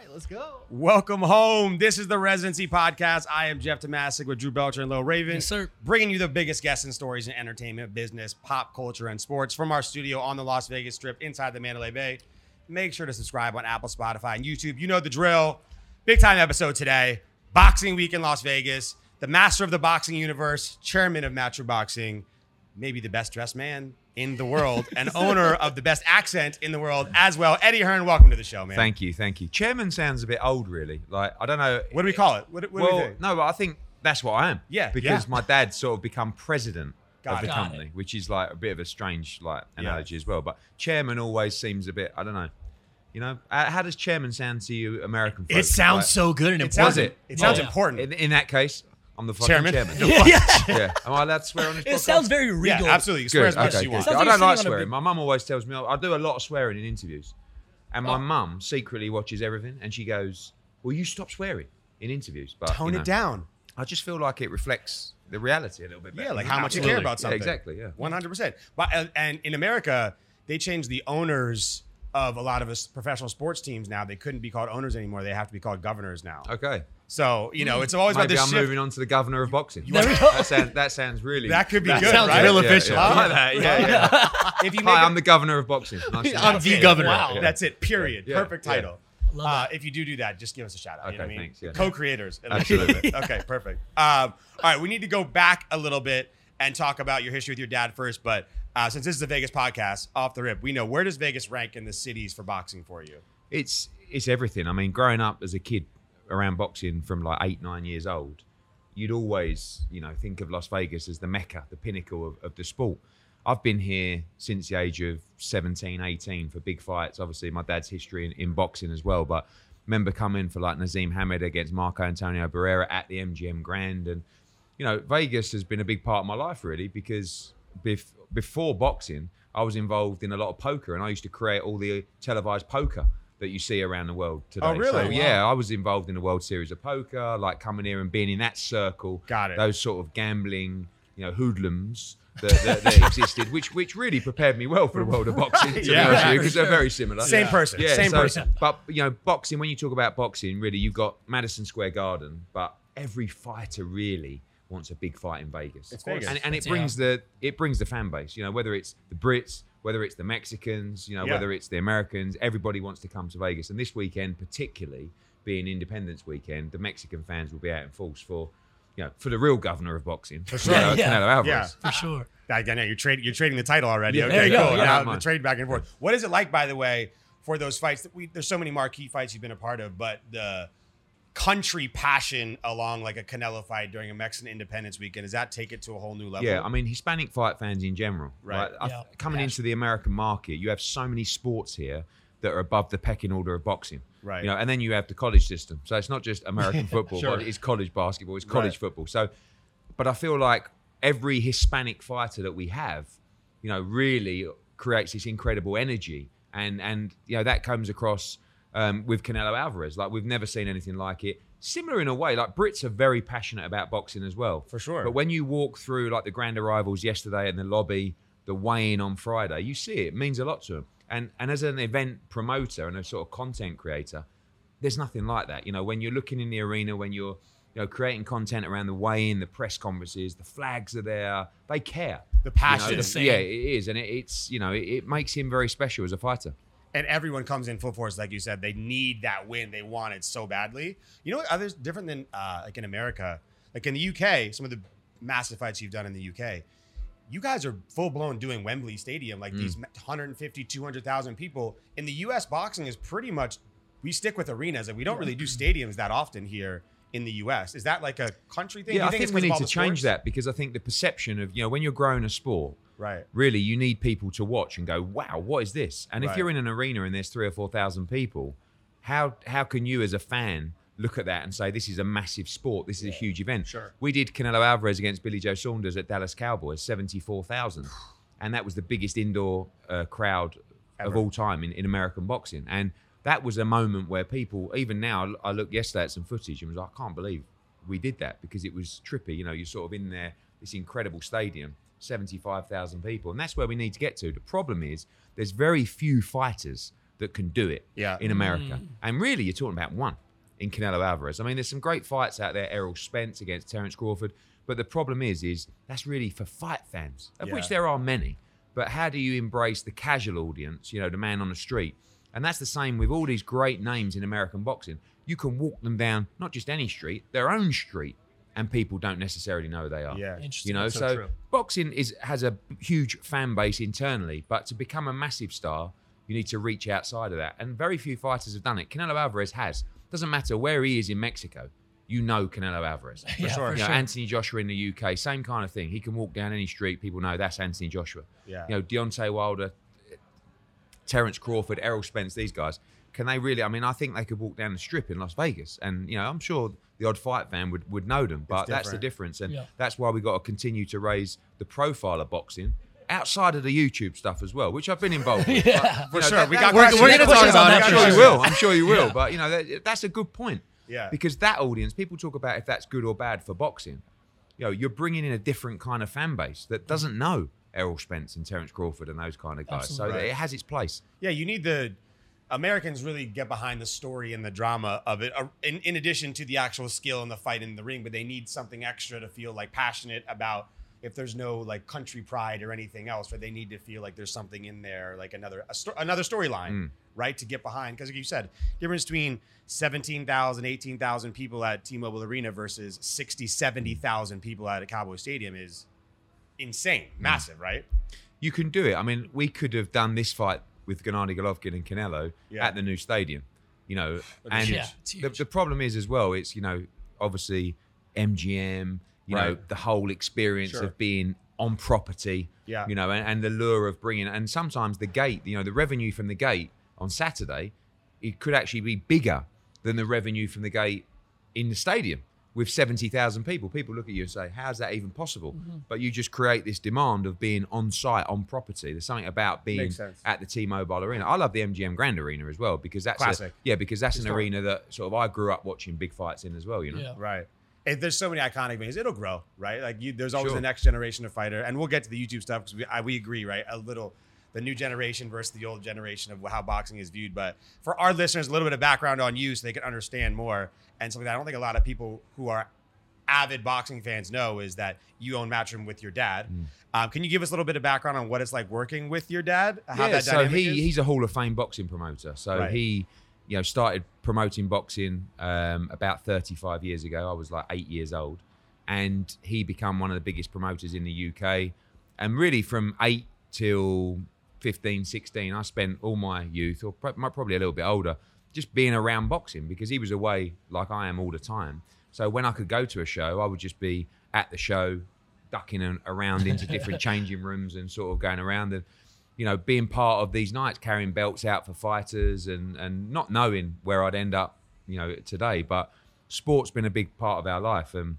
right, let's go. Welcome home. This is the Residency Podcast. I am Jeff Tomasic with Drew Belcher and Lil Raven. Yes, sir. Bringing you the biggest guests and stories in entertainment, business, pop culture, and sports from our studio on the Las Vegas Strip inside the Mandalay Bay. Make sure to subscribe on Apple, Spotify, and YouTube. You know the drill. Big time episode today. Boxing week in Las Vegas. The master of the boxing universe, chairman of Matchroom Boxing, maybe the best dressed man in the world, and owner of the best accent in the world as well. Eddie Hearn, welcome to the show, man. Thank you, thank you. Chairman sounds a bit old, really. Like I don't know. What do we call it? What, what do well, we think? no, but I think that's what I am. Yeah, because yeah. my dad sort of become president Got of the it. Got company, it. which is like a bit of a strange like Yeah. analogy as well. But chairman always seems a bit. I don't know. You know, uh, how does chairman sound to you, American? It sounds Like, so good and It important. sounds, it? it sounds Oh, yeah. important. In, in that case, I'm the fucking Chairman. chairman. yeah. yeah. Am I allowed to swear on this? It podcast? sounds very yeah, absolutely. You swear as much Okay, as you good. want. Sounds I don't like sitting on a swearing. big- My mum always tells me I do a lot of swearing in interviews, and my Oh. mum secretly watches everything, and she goes, "Well, you stop swearing in interviews." But Tone you know, it down. I just feel like it reflects the reality a little bit better. Yeah, like how much you care about something. Yeah, exactly. Yeah. One hundred percent. But uh, and in America, they changed the owners of a lot of us professional sports teams now. They couldn't be called owners anymore. They have to be called governors now. Okay. So you know, it's always about Maybe this I'm shift. moving on to the governor of boxing. There. That sounds, that sounds really. That could be good. That good, sounds right? real Yeah, official. yeah. I like that. Yeah, yeah. If you make Hi, it- I'm the governor of boxing. Nice I'm the you. governor. Wow. Yeah. That's it. Period. Yeah, Perfect yeah. title. Uh, if you do do that, just give us a shout out. you know Okay, what I mean? thanks, yeah. Co-creators. Absolutely. okay, perfect. Um, all right, we need to go back a little bit and talk about your history with your dad first. But uh, since this is a Vegas podcast, off the rip, we know where does Vegas rank in the cities for boxing for you? it's it's everything. I mean, growing up as a kid around boxing from like eight nine years old, you'd always you know think of Las Vegas as the mecca, the pinnacle of, of the sport. I've been here since the age of 17, 18 for big fights. Obviously, my dad's history in, in boxing as well, but remember coming for like Naseem Hamed against Marco Antonio Barrera at the MGM Grand, and you know Vegas has been a big part of my life really because bef- before boxing, I was involved in a lot of poker, and I used to create all the televised poker that you see around the world today. Oh, really? So, Wow. yeah, I was involved in the World Series of Poker, like coming here and being in that circle. Got it. Those sort of gambling, you know, hoodlums that, that, that existed, which which really prepared me well for the world of boxing, to Yeah, be honest with you, because sure. they're very similar. Same person. Yeah, Same so- person. But you know, boxing. When you talk about boxing, really, you've got Madison Square Garden, but every fighter really wants a big fight in Vegas. It's Vegas. and, and it Yeah. brings the it brings the fan base. You know, whether it's the Brits, whether it's the Mexicans, you know, Yeah. whether it's the Americans, everybody wants to come to Vegas. And this weekend, particularly being Independence Weekend, the Mexican fans will be out in force for. You know, for the real governor of boxing, for sure. Yeah. Canelo Alvarez. for ah. sure. Again, yeah, you're trading. You're trading the title already. Yeah, okay, there you cool. go. Now the trade back and forth. What is it like, by the way, for those fights? That we there's so many marquee fights you've been a part of, but the country passion along like a Canelo fight during a Mexican Independence Weekend does that take it to a whole new level? Yeah, I mean Hispanic fight fans in general. Right. Right. I- Coming Yeah. into the American market, you have so many sports here that are above the pecking order of boxing. Right. You know, and then you have the college system. So it's not just American football, Sure. but it's college basketball, it's college Right. football. So, but I feel like every Hispanic fighter that we have, you know, really creates this incredible energy, and and you know that comes across um, with Canelo Alvarez. Like we've never seen anything like it. Similar in a way, like Brits are very passionate about boxing as well. For sure. But when you walk through like the grand arrivals yesterday in the lobby, the weigh-in on Friday, you see it. It means a lot to them. And and as an event promoter and a sort of content creator, there's nothing like that. You know, when you're looking in the arena, when you're you know creating content around the weigh-in, the press conferences, the flags are there. They care. The You know, passion. the- yeah, it is, and it, it's you know it, it makes him very special as a fighter. And everyone comes in full force, like you said. They need that win. They want it so badly. You know what? Others different than uh, like in America, like in the UK. Some of the massive fights you've done in the UK, you guys are full blown doing Wembley Stadium, like these 150, 200,000 people. In the US, boxing is pretty much we stick with arenas, and we don't really do stadiums that often here in the US. Is that like a country thing? Yeah, you I think, we need to change sports? that because I think the perception of you know when you're growing a sport, Right. really you need people to watch and go, wow, what is this? And Right. if you're in an arena and there's three or four thousand people, how how can you as a fan look at that and say this is a massive sport, this is a huge event? Sure. We did Canelo Alvarez against Billy Joe Saunders at Dallas Cowboys, seventy four thousand, and that was the biggest indoor uh, crowd Ever. of all time in, in American boxing. And that was a moment where people, even now, I looked yesterday at some footage and was like, I can't believe we did that because it was trippy. You know, you're sort of in there, this incredible stadium, 75,000 people. And that's where we need to get to. The problem is there's very few fighters that can do it Yeah. in America. Mm. And really, you're talking about one in Canelo Alvarez. I mean, there's some great fights out there. Errol Spence against Terence Crawford. But the problem is, is that's really for fight fans, of Yeah. which there are many. But how do you embrace the casual audience? You know, the man on the street. And that's the same with all these great names in American boxing. You can walk them down not just any street, their own street, and people don't necessarily know they are. Yeah. Interesting. You know, So so, true. boxing is has a huge fan base internally, but to become a massive star, you need to reach outside of that. And very few fighters have done it. Canelo Alvarez has. Doesn't matter where he is in Mexico, you know Canelo Alvarez. yeah, sure. For You know, sure. Anthony Joshua in the UK, same kind of thing. He can walk down any street, people know that's Anthony Joshua. Yeah. You know, Deontay Wilder, Terence Crawford, Errol Spence, these guys. Can they really? I mean, I think they could walk down the strip in Las Vegas, and you know, I'm sure the odd fight fan would, would know them. But that's the difference, and Yeah. that's why we got to continue to raise the profile of boxing outside of the YouTube stuff as well, which I've been involved with. Yeah. But, For sure. that- We got We're- we're gonna talk talk about it. I'm sure you will. I'm sure you will. Yeah. But you know, that, that's a good point. Yeah. Because that audience, people talk about if that's good or bad for boxing. You know, you're bringing in a different kind of fan base that doesn't know Errol Spence and Terence Crawford and those kind of guys. Absolutely. So Right. it has its place. Yeah, you need the Americans really get behind the story and the drama of it, uh, in, in addition to the actual skill and the fight in the ring. But they need something extra to feel like passionate about. If there's no like country pride or anything else, right? They need to feel like there's something in there, like another a sto- another storyline, Mm. right? To get behind, because like you said, difference between 17,000, 18,000 people at T-Mobile Arena versus 60, 70,000 people at a Cowboy Stadium is insane, Mm. massive, right? You can do it. I mean, we could have done this fight with Gennady Golovkin and Canelo Yeah. at the new stadium. You know, and Yeah, the, the problem is as well. It's you know, obviously MGM. You know, the whole experience Sure. of being on property. Yeah. You know, and, and the lure of bringing, and sometimes the gate. You know, the revenue from the gate on Saturday, it could actually be bigger than the revenue from the gate in the stadium with 70,000 people. People look at you and say, How's that even possible? Mm-hmm. But you just create this demand of being on site, on property. There's something about being at the T Mobile Arena. I love the MGM Grand Arena as well because that's a, yeah, because that's an Historic. arena that sort of I grew up watching big fights in as well, you know? Yeah. Right. If there's so many iconic things, it'll grow, right? Like you, there's always Sure. the next generation of fighter, and we'll get to the YouTube stuff because we, I, we agree, right? A little, the new generation versus the old generation of how boxing is viewed. But for our listeners, a little bit of background on you so they can understand more, and something that I don't think a lot of people who are avid boxing fans know is that you own Matchroom with your dad. Mm. Um, can you give us a little bit of background on what it's like working with your dad? How yeah, that so he is? he's a Hall of Fame boxing promoter. So Right. he, you know, started promoting boxing um, about 35 years ago. I was like eight years old, and he became one of the biggest promoters in the UK. And really, from eight till 15, 16, I spent all my youth, or probably a little bit older, just being around boxing because he was away like I am all the time. So when I could go to a show, I would just be at the show, ducking and around into different changing rooms and sort of going around and you know being part of these nights, carrying belts out for fighters and and not knowing where I'd end up, you know, today. But sport's been a big part of our life and.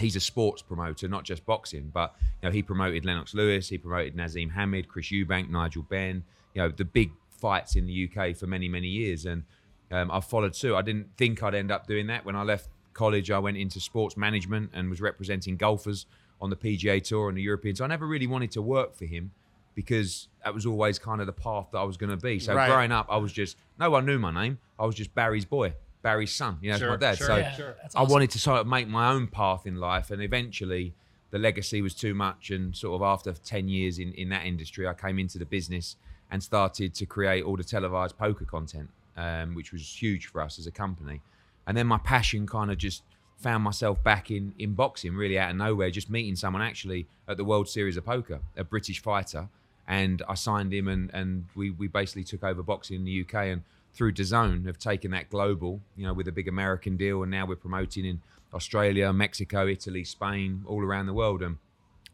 He's a sports promoter, not just boxing, but you know he promoted Lennox Lewis, he promoted Naseem Hamed, Chris Eubank, Nigel Benn, you know the big fights in the UK for many many years, and um, I've followed suit. I didn't think I'd end up doing that when I left college. I went into sports management and was representing golfers on the PGA Tour and the Europeans. I never really wanted to work for him because that was always kind of the path that I was going to be. So Right. growing up, I was just no one knew my name. I was just Barry's boy, Barry's son. You know, it's Sure, my dad. sure, so Yeah, sure. that's I awesome. wanted to sort of make my own path in life, and eventually the legacy was too much. And sort of after 10 years in, in that industry, I came into the business and started to create all the televised poker content, um, which was huge for us as a company. And then my passion kind of just found myself back in, in boxing, really out of nowhere, just meeting someone actually at the World Series of Poker, a British fighter. And I signed him, and, and we, we basically took over boxing in the UK. And through DAZN have taken that global, you know, with a big American deal, and now we're promoting in Australia, Mexico, Italy, Spain, all around the world. And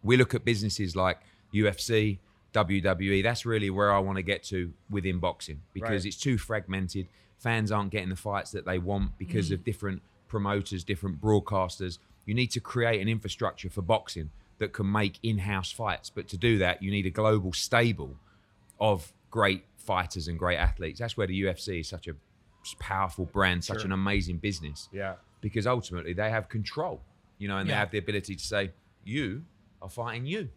we look at businesses like UFC, WWE. That's really where I want to get to within boxing because Right. it's too fragmented. Fans aren't getting the fights that they want because Mm. of different promoters, different broadcasters. You need to create an infrastructure for boxing that can make in-house fights. But to do that, you need a global stable of great fighters and great athletes. That's where the UFC is such a powerful brand, such Sure. an amazing business yeah. because ultimately they have control, you know, and they have the ability to say, you are fighting you.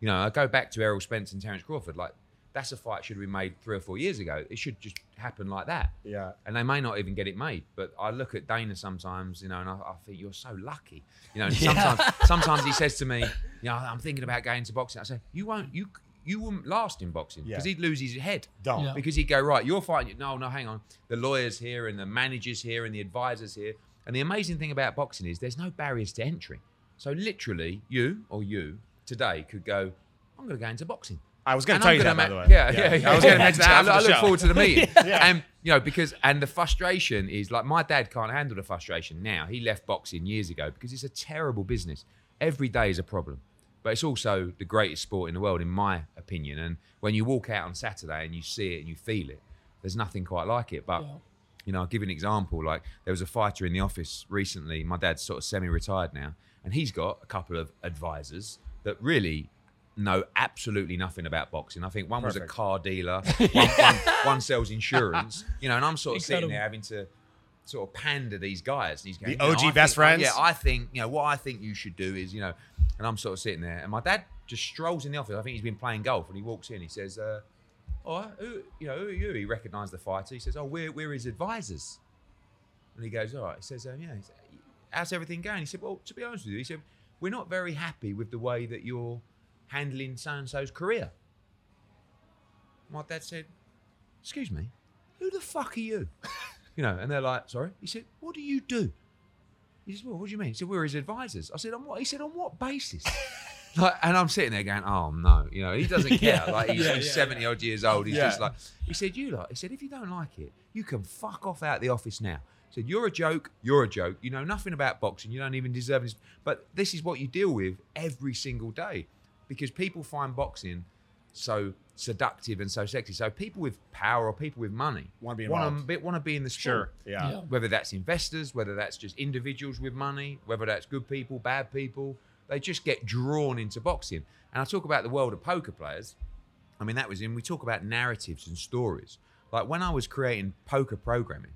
You know, I go back to Errol Spence and Terence Crawford. Like, that's a fight should have been made three or four years ago. It should just happen like that. Yeah. And they may not even get it made. But I look at Dana sometimes, you know, and I, I think you're so lucky. You know, and sometimes sometimes he says to me, you know, I'm thinking about going to boxing. I say, you won't, you you wouldn't last in boxing because Yeah. he'd lose his head. Don't. Yeah. Because he'd go, right, you're fighting. No, no, hang on. The lawyers here and the managers here and the advisors here. And the amazing thing about boxing is there's no barriers to entry. So literally, you or you today could go, I'm going to go into boxing. I was going to tell I'm you that, gonna by the ma- way. Yeah, yeah, yeah. I was going to mention that I, after I look show. forward to the meeting. Yeah. And you know, because and the frustration is like my dad can't handle the frustration now. He left boxing years ago because it's a terrible business. Every day is a problem. But it's also the greatest sport in the world, in my opinion. And when you walk out on Saturday and you see it and you feel it, there's nothing quite like it. But Yeah. you know, I'll give you an example. Like there was a fighter in the office recently. My dad's sort of semi-retired now, and he's got a couple of advisors that really know absolutely nothing about boxing. I think one was a car dealer, one, one, one sells insurance. You know, and I'm sort of sitting there having to sort of pander these guys. And he's going, The "You know, OG best think- friends? Yeah, I think you know what I think you should do is you know, and I'm sort of sitting there, and my dad just strolls in the office. I think he's been playing golf, and he walks in. He says. Uh, all right, who, you know, who are you? He recognised the fighter. He says, oh, we're, we're his advisors. And he goes, all right. He says, um, yeah, he said, how's everything going? He said, well, to be honest with you, he said, we're not very happy with the way that you're handling so-and-so's career. My dad said, excuse me, who the fuck are you? You know, and they're like, sorry? He said, what do you do? He says, well, what do you mean? He said, we're his advisors. I said, on what? He said, on what basis? like, and I'm sitting there going, oh no, you know, he doesn't care. Yeah. Like he's, Yeah, he's yeah, 70 odd years old. He's just like, he said, you like, he said, if you don't like it, you can fuck off out the office now. He said, you're a joke, you're a joke. You know nothing about boxing. You don't even deserve this. But this is what you deal with every single day because people find boxing so seductive and so sexy. So people with power or people with money Wanna be involved. want to be in the sport Sure. Yeah. Yeah. whether that's investors, whether that's just individuals with money, whether that's good people, bad people, they just get drawn into boxing. And I talk about the world of poker players. I mean, that was in, we talk about narratives and stories. Like when I was creating poker programming,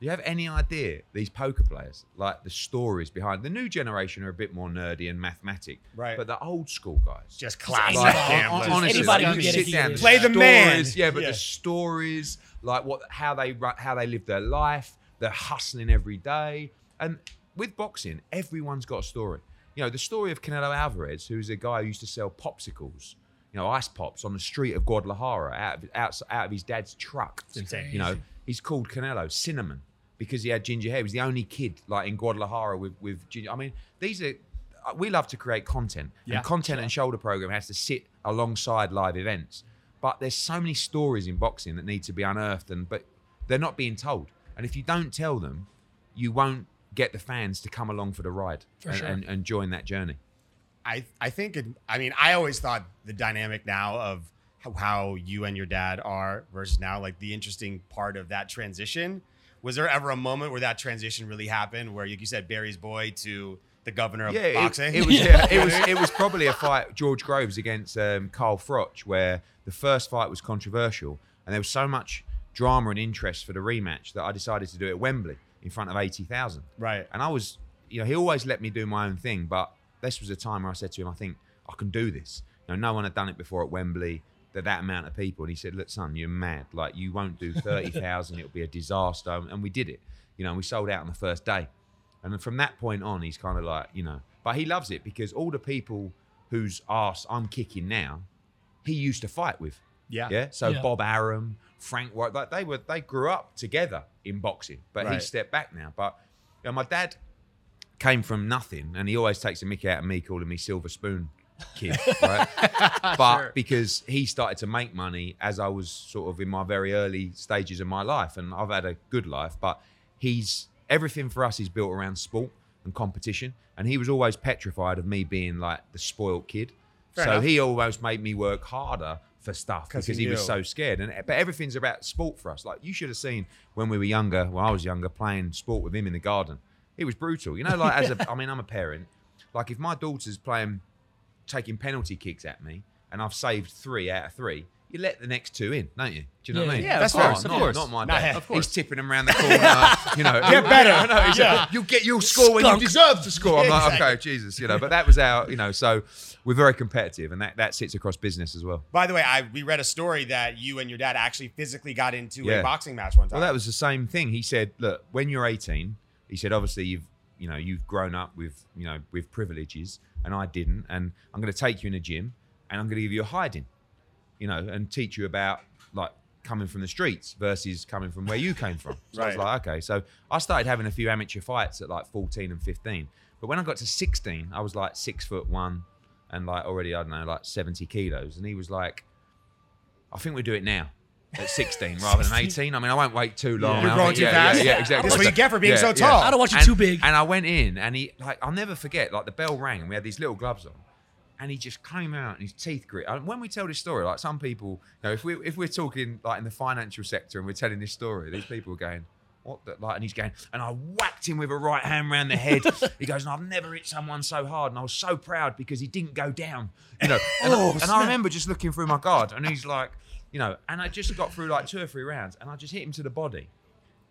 do you have any idea these poker players, like the stories behind the new generation are a bit more nerdy and mathematic, Right. But the old school guys, Just classic Like, honestly, Anybody can get sit down, the Play the man. Yeah, but Yeah. the stories, like what, how they how they live their life, they're hustling every day, and with boxing, everyone's got a story. You know, the story of Canelo Alvarez, who's a guy who used to sell popsicles, you know, ice pops on the street of Guadalajara out of, out, out of his dad's truck. You know, he's called Canelo Cinnamon because he had ginger hair. He was the only kid like in Guadalajara with with ginger. I mean, these are uh, we love to create content, Yeah, and content and shoulder program has to sit alongside live events. But there's so many stories in boxing that need to be unearthed, and but they're not being told. And if you don't tell them, you won't get the fans to come along for the ride For and, sure. and, and join that journey. I I think it, I mean I always thought the dynamic now of how, how you and your dad are versus now like the interesting part of that transition was there ever a moment where that transition really happened where like you said Barry's boy to the governor of yeah, it- boxing It, was yeah, it was it was probably a fight George Groves against um, Carl Froch where the first fight was controversial and there was so much drama and interest for the rematch that I decided to do it at Wembley in front of eighty thousand. right And I was, you know, he always let me do my own thing, but this was a time where I said to him, I think I can do this. You know, no one had done it before at Wembley. That that amount of people, and he said, "Look, son, you're mad. Like you won't do thirty thousand. It'll be a disaster." And we did it. You know, we sold out on the first day. And from that point on, he's kind of like, you know, but he loves it because all the people whose ass I'm kicking now, he used to fight with. yeah Yeah. So Yeah. Bob Arum, Frank White, like they were they grew up together in boxing, but he stepped back now. But you know, my dad came from nothing, and he always takes a mickey out of me calling me Silver Spoon kid, right? but because he started to make money as I was sort of in my very early stages of my life, and I've had a good life, but he's everything for us is built around sport and competition, and he was always petrified of me being like the spoilt kid. Fair so enough. he almost made me work harder for stuff 'Cause because he he, was so scared. And but everything's about sport for us. Like you should have seen when we were younger, when I was younger, playing sport with him in the garden. It was brutal. You know, like as a, I mean, I'm a parent. Like if my daughter's playing, taking penalty kicks at me, and I've saved three out of three, you let the next two in, don't you? Do you know what I mean? Yeah, That's course, not, of course. Not my Not dad. him. Of He's tipping them around the corner. you know, Get better. I know. Yeah. like, you'll get, you'll score when you deserve to score. I'm like, Exactly. okay, Jesus, you know. But that was our, you know, so we're very competitive, and that that sits across business as well. By the way, I we read a story that you and your dad actually physically got into Yeah. a boxing match one time. Well, that was the same thing. He said, "Look, when you're 18, he said, obviously you've, you know, you've grown up with, you know, with privileges, and I didn't, and I'm going to take you in a gym, and I'm going to give you a hiding, you know, and teach you about like coming from the streets versus coming from where you came from. So I was Right. like, okay. So I started having a few amateur fights at like 14 and 15, but when I got to 16, I was like six foot one, and like already I don't know like 70 kilos, and he was like, I think we do it now. At 16 rather than 18. I mean, I won't wait too long. You're I growing think- too yeah, fast? Yeah, yeah, exactly. That's what you get for being so tall. I don't want you And- too big. And I went in, and he like I'll never forget. Like the bell rang, and we had these little gloves on, and he just came out and his teeth grit. And when we tell this story, like some people, you know, if we if we're talking like in the financial sector and we're telling this story, these people are going. What the, like, and he's going, and I whacked him with a right hand round the head. he goes, and I've never hit someone so hard, and I was so proud because he didn't go down, you know. And, Oh, I, and I remember just looking through my guard, and he's like, you know, and I just got through like two or three rounds, and I just hit him to the body,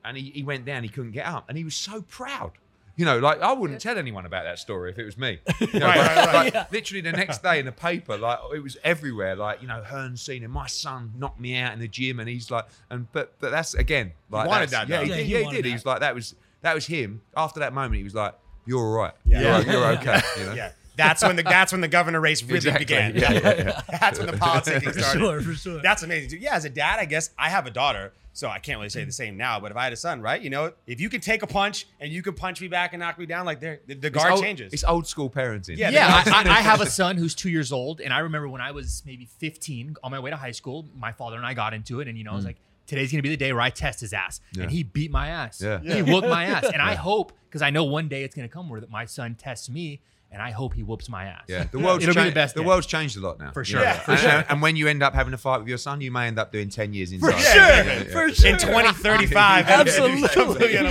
and he, he went down, he couldn't get up, and he was so proud. You know, like I wouldn't tell anyone about that story if it was me. You know, Right, right, like, Literally the next day in the paper, like it was everywhere. Like you know, Hearn Senior, my son knocked me out in the gym, and he's like, and but but that's again, like wanted that's- that, Yeah, though. he Yeah, did. he he wanted did. that. He was like, that was that was him. After that moment, he was like, "You're all right. Yeah. You're, you're okay." You know? yeah. That's when the that's when the governor race really Exactly. began. Yeah, yeah, yeah. that's when the politicking for started. sure, for sure. That's amazing. dude. Yeah, as a dad, I guess I have a daughter, so I can't really say the same now. But if I had a son, right? You know, if you can take a punch and you can punch me back and knock me down, like there, the, the guard old- changes. It's old school parenting. Yeah, yeah, I, I, I have a son who's two years old, and I remember when I was maybe 15, on my way to high school, my father and I got into it, and you know, I was like, today's gonna be the day where I test his ass, Mm. Yeah. and he beat my ass. Yeah. he whooped my ass, and I hope because I know one day it's gonna come where that my son tests me, and I hope he whoops my ass. Yeah, the world's It'll be cha- the best The day. world's changed a lot now, For sure. Yeah, for and, sure. and- and when you end up having a fight with your son, you may end up doing ten years inside. sure, Yeah, yeah, yeah. for sure. in 2035. Absolutely.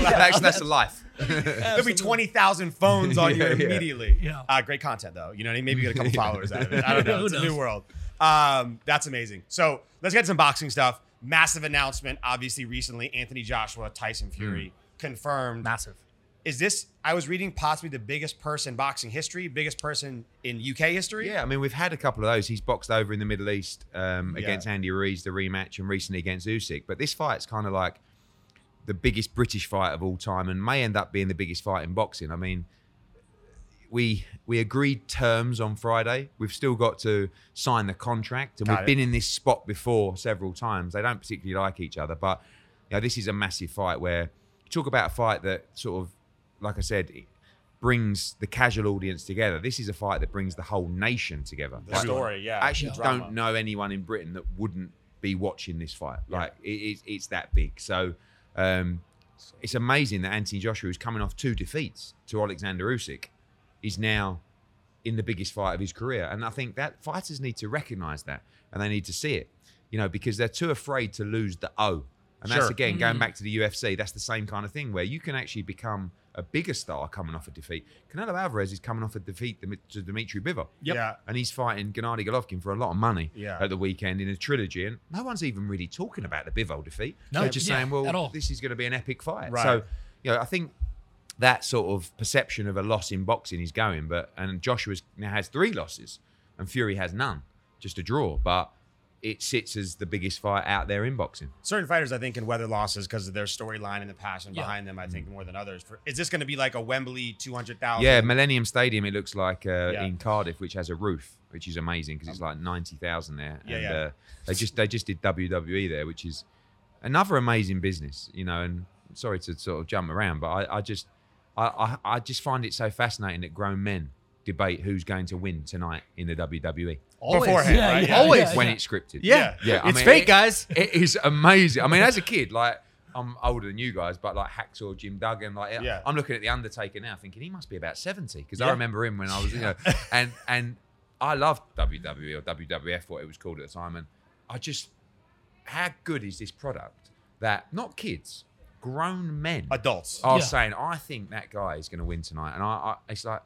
That's that's a life. There'll be 20,000 phones on you Yeah, yeah. immediately. Yeah. Uh, great content, though. You know what I mean? Maybe you get a couple followers out of it. I don't know. Who It's a new world. Um, that's amazing. So let's get some boxing stuff. Massive announcement, obviously, recently. Anthony Joshua, Tyson Fury confirmed. massive. Is this, I was reading, possibly the biggest person in boxing history, biggest person in UK history? Yeah, I mean, we've had a couple of those. He's boxed over in the Middle East um, Yeah. against Andy Ruiz, the rematch, and recently against Usyk. But this fight's kind of like the biggest British fight of all time, and may end up being the biggest fight in boxing. I mean, we we agreed terms on Friday. We've still got to sign the contract, and Got we've it. been in this spot before several times. They don't particularly like each other, but you know, this is a massive fight where you talk about a fight that sort of, like I said, it brings the casual audience together. This is a fight that brings the whole nation together. The Like, story, yeah. I actually Drama. don't know anyone in Britain that wouldn't be watching this fight. Like it, it's, it's that big. So um, it's amazing that Anthony Joshua, who's coming off two defeats to Alexander Usyk, is now in the biggest fight of his career. And I think that fighters need to recognise that and they need to see it. You know, because they're too afraid to lose the O. And that's Sure. again going back to the UFC. That's the same kind of thing where you can actually become a bigger star coming off a defeat. Canelo Alvarez is coming off a defeat to Dmitry Bivol Yep. Yeah. and he's fighting Gennady Golovkin for a lot of money Yeah. at the weekend in a trilogy, and no one's even really talking about the Bivol defeat. No, They're just yeah, saying, "Well, at all. this is going to be an epic fight." Right. So, you know, I think that sort of perception of a loss in boxing is going, but and Joshua's now has three losses, and Fury has none, just a draw, but. It sits as the biggest fight out there in boxing. Certain fighters, I think, can weather losses because of their storyline and the passion Yeah. behind them, I think, more than others. For, is this going to be like a Wembley 200,000? Yeah, Millennium Stadium. It looks like uh, Yeah. in Cardiff, which has a roof, which is amazing because it's like ninety thousand there. Yeah, and, yeah. Uh, they just they just did WWE there, which is another amazing business. You know, and sorry to sort of jump around, but I, I just I, I I just find it so fascinating that grown men debate who's going to win tonight in the WWE Always. Beforehand, yeah, right? yeah, Yeah. always. Yeah, when it's scripted. Yeah, yeah. I it's mean, fake, it- guys. It is amazing. I mean, as a kid, like I'm older than you guys, but like Hacksaw Jim Duggan, like Yeah. I'm looking at the Undertaker now, thinking he must be about seventy because I remember him when I was, you know, and and I loved WWE or WWF, what it was called at the time, and I just how good is this product that not kids, grown men Adults. are Yeah. saying, I think that guy is going to win tonight, and I, I it's like.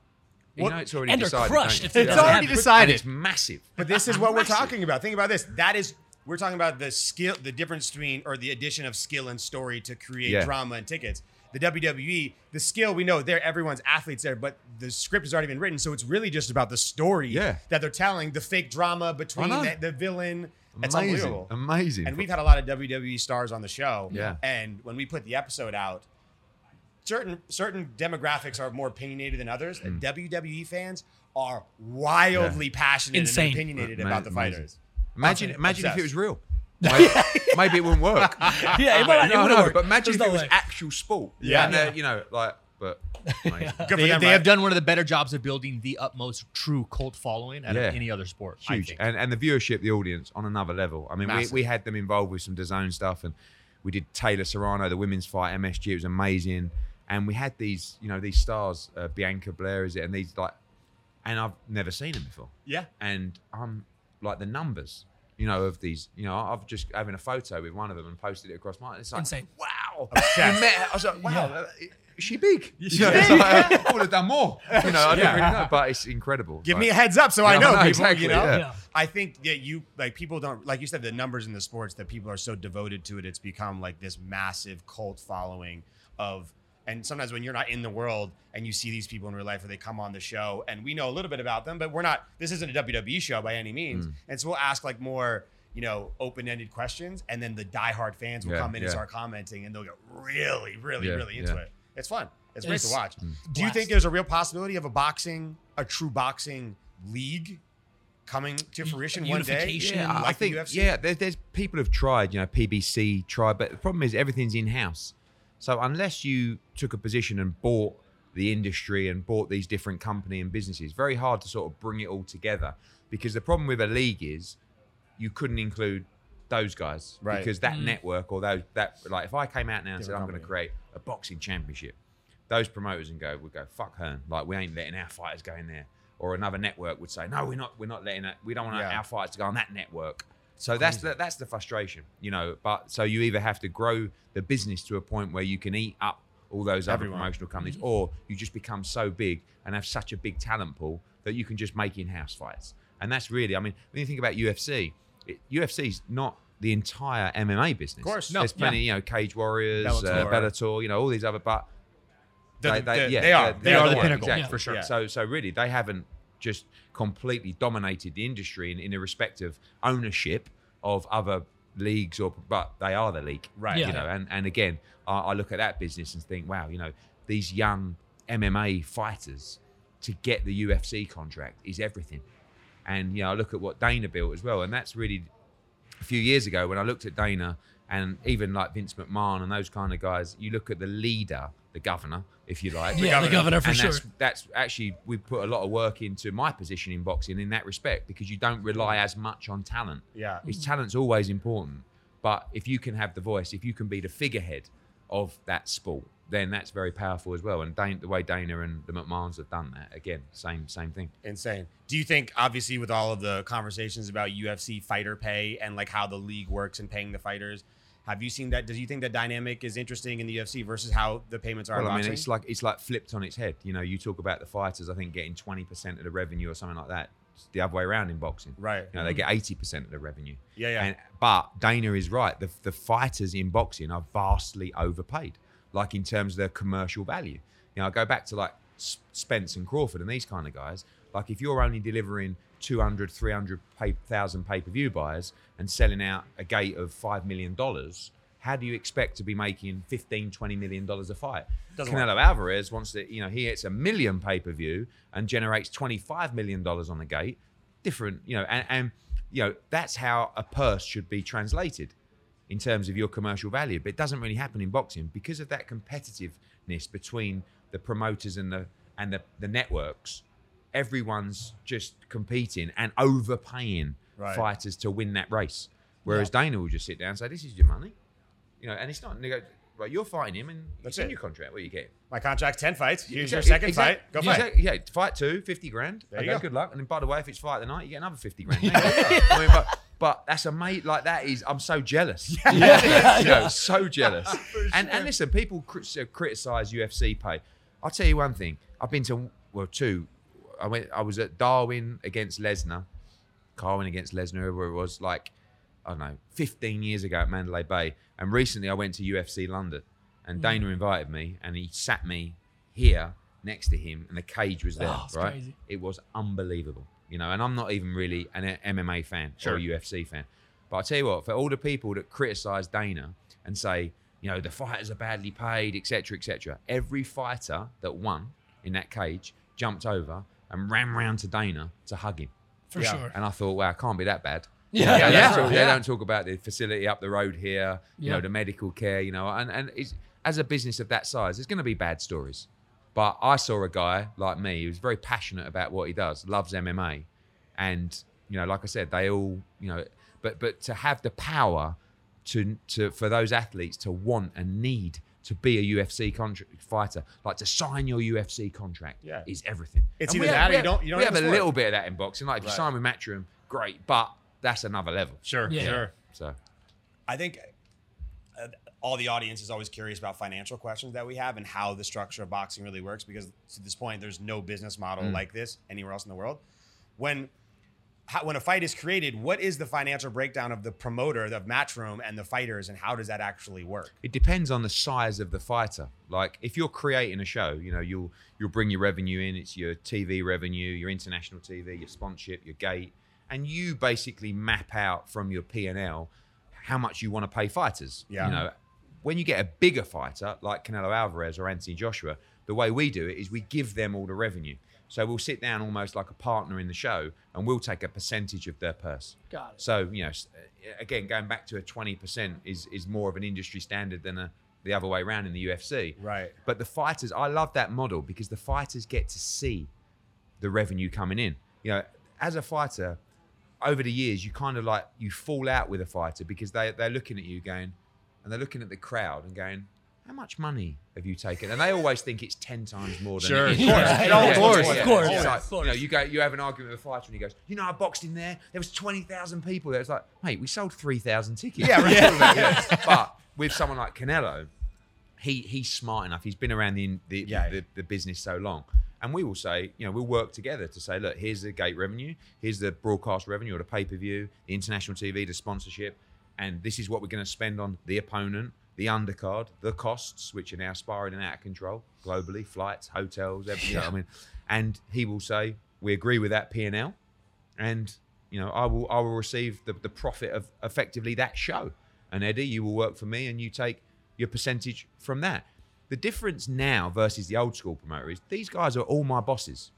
You What- know, it's already And they're decided. crushed don't if you? it It's already decided. And it's massive. But this is what we're Massive. talking about. Think about this. That is we're talking about the skill, the difference between or the addition of skill and story to create Yeah. drama and tickets. The WWE, the skill we know there, everyone's athletes there, but the script has already been written, so it's really just about the story Yeah. that they're telling, the fake drama between the, the villain. It's amazing, unbelievable. amazing. And we've had a lot of WWE stars on the show. Yeah. And when we put the episode out, certain certain demographics are more opinionated than others. Mm. And WWE fans are wildly passionate Insane. and opinionated Ma- about the fighters. imagine, Obsessed. imagine if it was real. Maybe, maybe it wouldn't work. yeah, it might, it no, would've no, worked. but imagine There's if no it was way. actual sport. Yeah. and, uh, Yeah. you know, like, but amazing. Good for They, them, they right? have done one of the better jobs of building the utmost true cult following out Yeah. of any other sport. I huge think. and and the viewership the audience on another level i mean we, we had them involved with some design stuff and we did taylor serrano the women's fight msg it was amazing and we had these you know these stars uh, bianca belair is it and these like and i've never seen them before Yeah. and i'm like the numbers you know of these you know i've just having a photo with one of them and posted it across my it's like Insane. wow Obsessed. You met her. i was like wow uh, is she big? She's You know, big, like, I would have done more. You know, I Yeah. didn't really know, but it's incredible. Give Like, me a heads up so I know, I know, people, exactly, you know? yeah. Yeah. I think that you like people don't like you said the numbers in the sports that people are so devoted to it it's become like this massive cult following of and sometimes when you're not in the world and you see these people in real life or they come on the show and we know a little bit about them but we're not this isn't a WWE show by any means Mm. and so we'll ask like more you know open-ended questions and then the diehard fans will Yeah, come in and start commenting and they'll get really really Yeah, really into yeah. it it's fun it's great to watch Mm. do you think there's a real possibility of a boxing a true boxing league coming to fruition one day Yeah, I- I like the think UFC? yeah. There's, there's people have tried. You know, PBC tried, but the problem is everything's in house. So unless you took a position and bought the industry and bought these different company and businesses, very hard to sort of bring it all together. Because the problem with a league is you couldn't include those guys Right. because that mm. network or those that like if I came out now and said I'm going to create a boxing championship, those promoters and go would go fuck her like we ain't letting our fighters go in there or another network would say no we're not we're not letting that we don't want Yeah. our fighters to go on that network so that's the, that's the frustration you know but so you either have to grow the business to a point where you can eat up all those other Everyone. promotional companies or you just become so big and have such a big talent pool that you can just make in-house fights and that's really i mean when you think about ufc it, ufc's not the entire mma business Of course. No, there's plenty you know cage warriors Bellator. uh, bellator you know all these other but The- they, the- yeah, they are. they're- They are they're the one, pinnacle, exactly. yeah. for sure. Yeah. So, so really, they haven't just completely dominated the industry in, in a respect of ownership of other leagues, or but they are the league, Right. You know, and and again, I, I look at that business and think, wow, you know, these young MMA fighters to get the UFC contract is everything. And you know, I look at what Dana built as well, and that's really a few years ago when I looked at Dana and even like Vince McMahon and those kind of guys, you look at the leader, the governor, if you like. Yeah, the governor for and sure. That's, that's actually we put a lot of work into my position in boxing in that respect because you don't rely as much on talent. Yeah. His talent's always important, but if you can have the voice, if you can be the figurehead of that sport, then that's very powerful as well. And Dana, the way Dana and the McMahons have done that, again, same same thing. Insane. Do you think, obviously, with all of the conversations about UFC fighter pay and like how the league works and paying the fighters, have you seen that? Do you think that dynamic is interesting in the UFC versus how the payments are? in Well, I mean, it's like it's like flipped on its head. You know, you talk about the fighters, I think getting twenty percent of the revenue or something like that. It's the other way around in boxing. Right. You know, they get eighty percent of the revenue. Yeah, yeah. And, but Dana is right. The the fighters in boxing are vastly overpaid, like in terms of their commercial value. You know, I go back to like Spence and Crawford and these kind of guys. Like if you're only delivering 200, 300 pay, thousand pay-per-view buyers and selling out a gate of $5 million, how do you expect to be making 15, 20 million dollars a fight? Doesn't Canelo Alvarez wants to, you know, he hits a million pay-per-view and generates 25 million dollars on the gate. Different, you know, and, and you know, that's how a purse should be translated in terms of your commercial value. But it doesn't really happen in boxing because of that competitiveness between the promoters and the and the, the networks. Everyone's just competing and overpaying Right. fighters to win that race. Whereas Dana will just sit down and say, "This is your money," you know, and it's not. nego- Right, you're fighting him, and That's it's in your contract. What are you get? My contract's 10 fights. Here's your second exact- fight. Go fight. exact- Yeah, fight two, 50 grand. There you okay, go. good luck. And then, by the way, if it's fight the night, you get another 50 grand. Go. I mean, but, but that's a mate like that is, I'm so jealous. Yeah. you know, so jealous. and, and listen, people crit- criticize UFC pay. I'll tell you one thing. I've been to, well, two. I went, I was at Darwin against Lesnar, Carwin against Lesnar, whoever it was. Like, I don't know, 15 years ago at Mandalay Bay. And recently I went to UFC London and hmm. Dana invited me and he sat me here next to him and the cage was there, Oh, right? crazy. It was unbelievable, you know, and I'm not even really an MMA fan Sure. or a UFC fan. But I tell you what, for all the people that criticize Dana and say, you know, the fighters are badly paid, etc., etc., every fighter that won in that cage jumped over and ran round to Dana to hug him. for Yeah. sure. And I thought, wow, it can't be that bad. Yeah, they, yeah, don't talk, they don't talk about the facility up the road here, you Yeah. know, the medical care, you know, and, and it's, as a business of that size, there's going to be bad stories. But I saw a guy like me who's very passionate about what he does, loves MMA, and you know, like I said, they all, you know, but but to have the power to to for those athletes to want and need to be a UFC contra- fighter, like to sign your UFC contract, Yeah. is everything. It's And either we that or we you don't- you don't we have have a little bit of that in boxing. Like if you sign with Matchroom, great, but that's another level. Sure, Yeah. sure. So I think uh, all the audience is always curious about financial questions that we have and how the structure of boxing really works because to this point there's no business model Mm. like this anywhere else in the world. When how, when a fight is created, what is the financial breakdown of the promoter, of Matchroom, and the fighters, and how does that actually work? it depends on the size of the fighter. Like if you're creating a show, you know, you'll you'll bring your revenue in. It's your TV revenue, your international TV, your sponsorship, your gate, and you basically map out from your P and L how much you want to pay fighters. Yeah. You know, when you get a bigger fighter like Canelo Alvarez or Anthony Joshua, the way we do it is we give them all the revenue. So we'll sit down almost like a partner in the show, and we'll take a percentage of their purse. Got it. So you know, uh, again, going back to a twenty percent is is more of an industry standard than a, the other way around in the UFC. Right. But the fighters, I love that model because the fighters get to see the revenue coming in. You know, as a fighter, over the years, you kind of like you fall out with a fighter because they they're looking at you going, and they're looking at the crowd and going. How much money have you taken? And they always think it's ten times more than Sure, it of is. course. Yeah, It yeah, always yeah, yeah, Of course, It's yeah, like, you know, you go, you have an argument with a fighter, and he goes, "You know, I boxed in there. There was twenty thousand people there." It's like, mate, we sold three thousand tickets. Yeah, right. yeah. But with someone like Canelo, he he's smart enough. He's been around the the, Yeah. the, the business so long. And we will say, you know, we'll work together to say, look, here's the gate revenue, here's the broadcast revenue or the pay per view, the international TV, the sponsorship, and this is what we're going to spend on the opponent, the undercard, the costs, which are now spiraling out of control globally, flights, hotels, everything. What I mean, and he will say, we agree with that P and L, and you know, I will I will receive the, the profit of effectively that show. And Eddie, you will work for me, and you take your percentage from that. The difference now versus the old school promoter is these guys are all my bosses,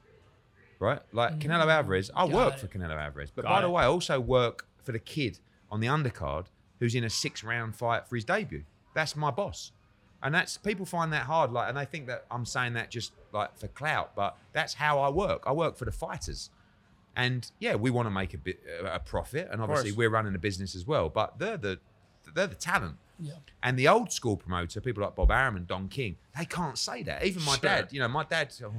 right? Like Canelo Alvarez, I Mm. Got work it. for Canelo Alvarez, but Got by the way, I also work for the kid on the undercard who's in a six round fight for his debut. That's my boss. And that's people find that hard, like, and they think that I'm saying that just like for clout, but that's how I work. I work for the fighters, and yeah, we want to make a bit a profit, and obviously we're running a business as well. But they're the they're the talent, Yeah. and the old school promoter, people like Bob Arum and Don King, they can't say that. Even my Sure. dad, you know, my dad, oh,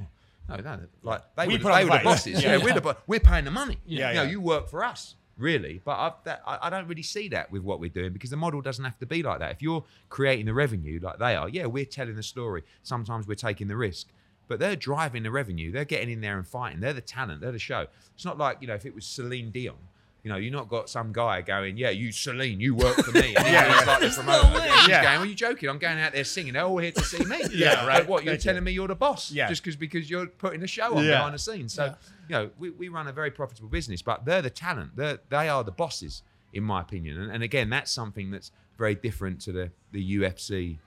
no, no, like they We were, they the were the bosses. Yeah. Yeah, we're the we're paying the money. Yeah, you know, yeah. you work for us, really. But I've, that, I, I don't really see that with what we're doing because the model doesn't have to be like that. If you're creating the revenue like they are, yeah, we're telling the story. Sometimes we're taking the risk. But they're driving the revenue. They're getting in there and fighting. They're the talent. They're the show. It's not like you know if it was Celine Dion. You know, you're not got some guy going, yeah, you Celine, you work for me. And Yeah, he's like the promoter. He's Yeah. going, are you joking? I'm going out there singing. They're all here to see me. Yeah, But right. What, you're Thank you. telling me you're the boss Yeah. just because because you're putting a show on Yeah. behind the scenes. So, you know, we, we run a very profitable business, but they're the talent. They're, they are the bosses, in my opinion. And, and again, that's something that's very different to the, the UFC.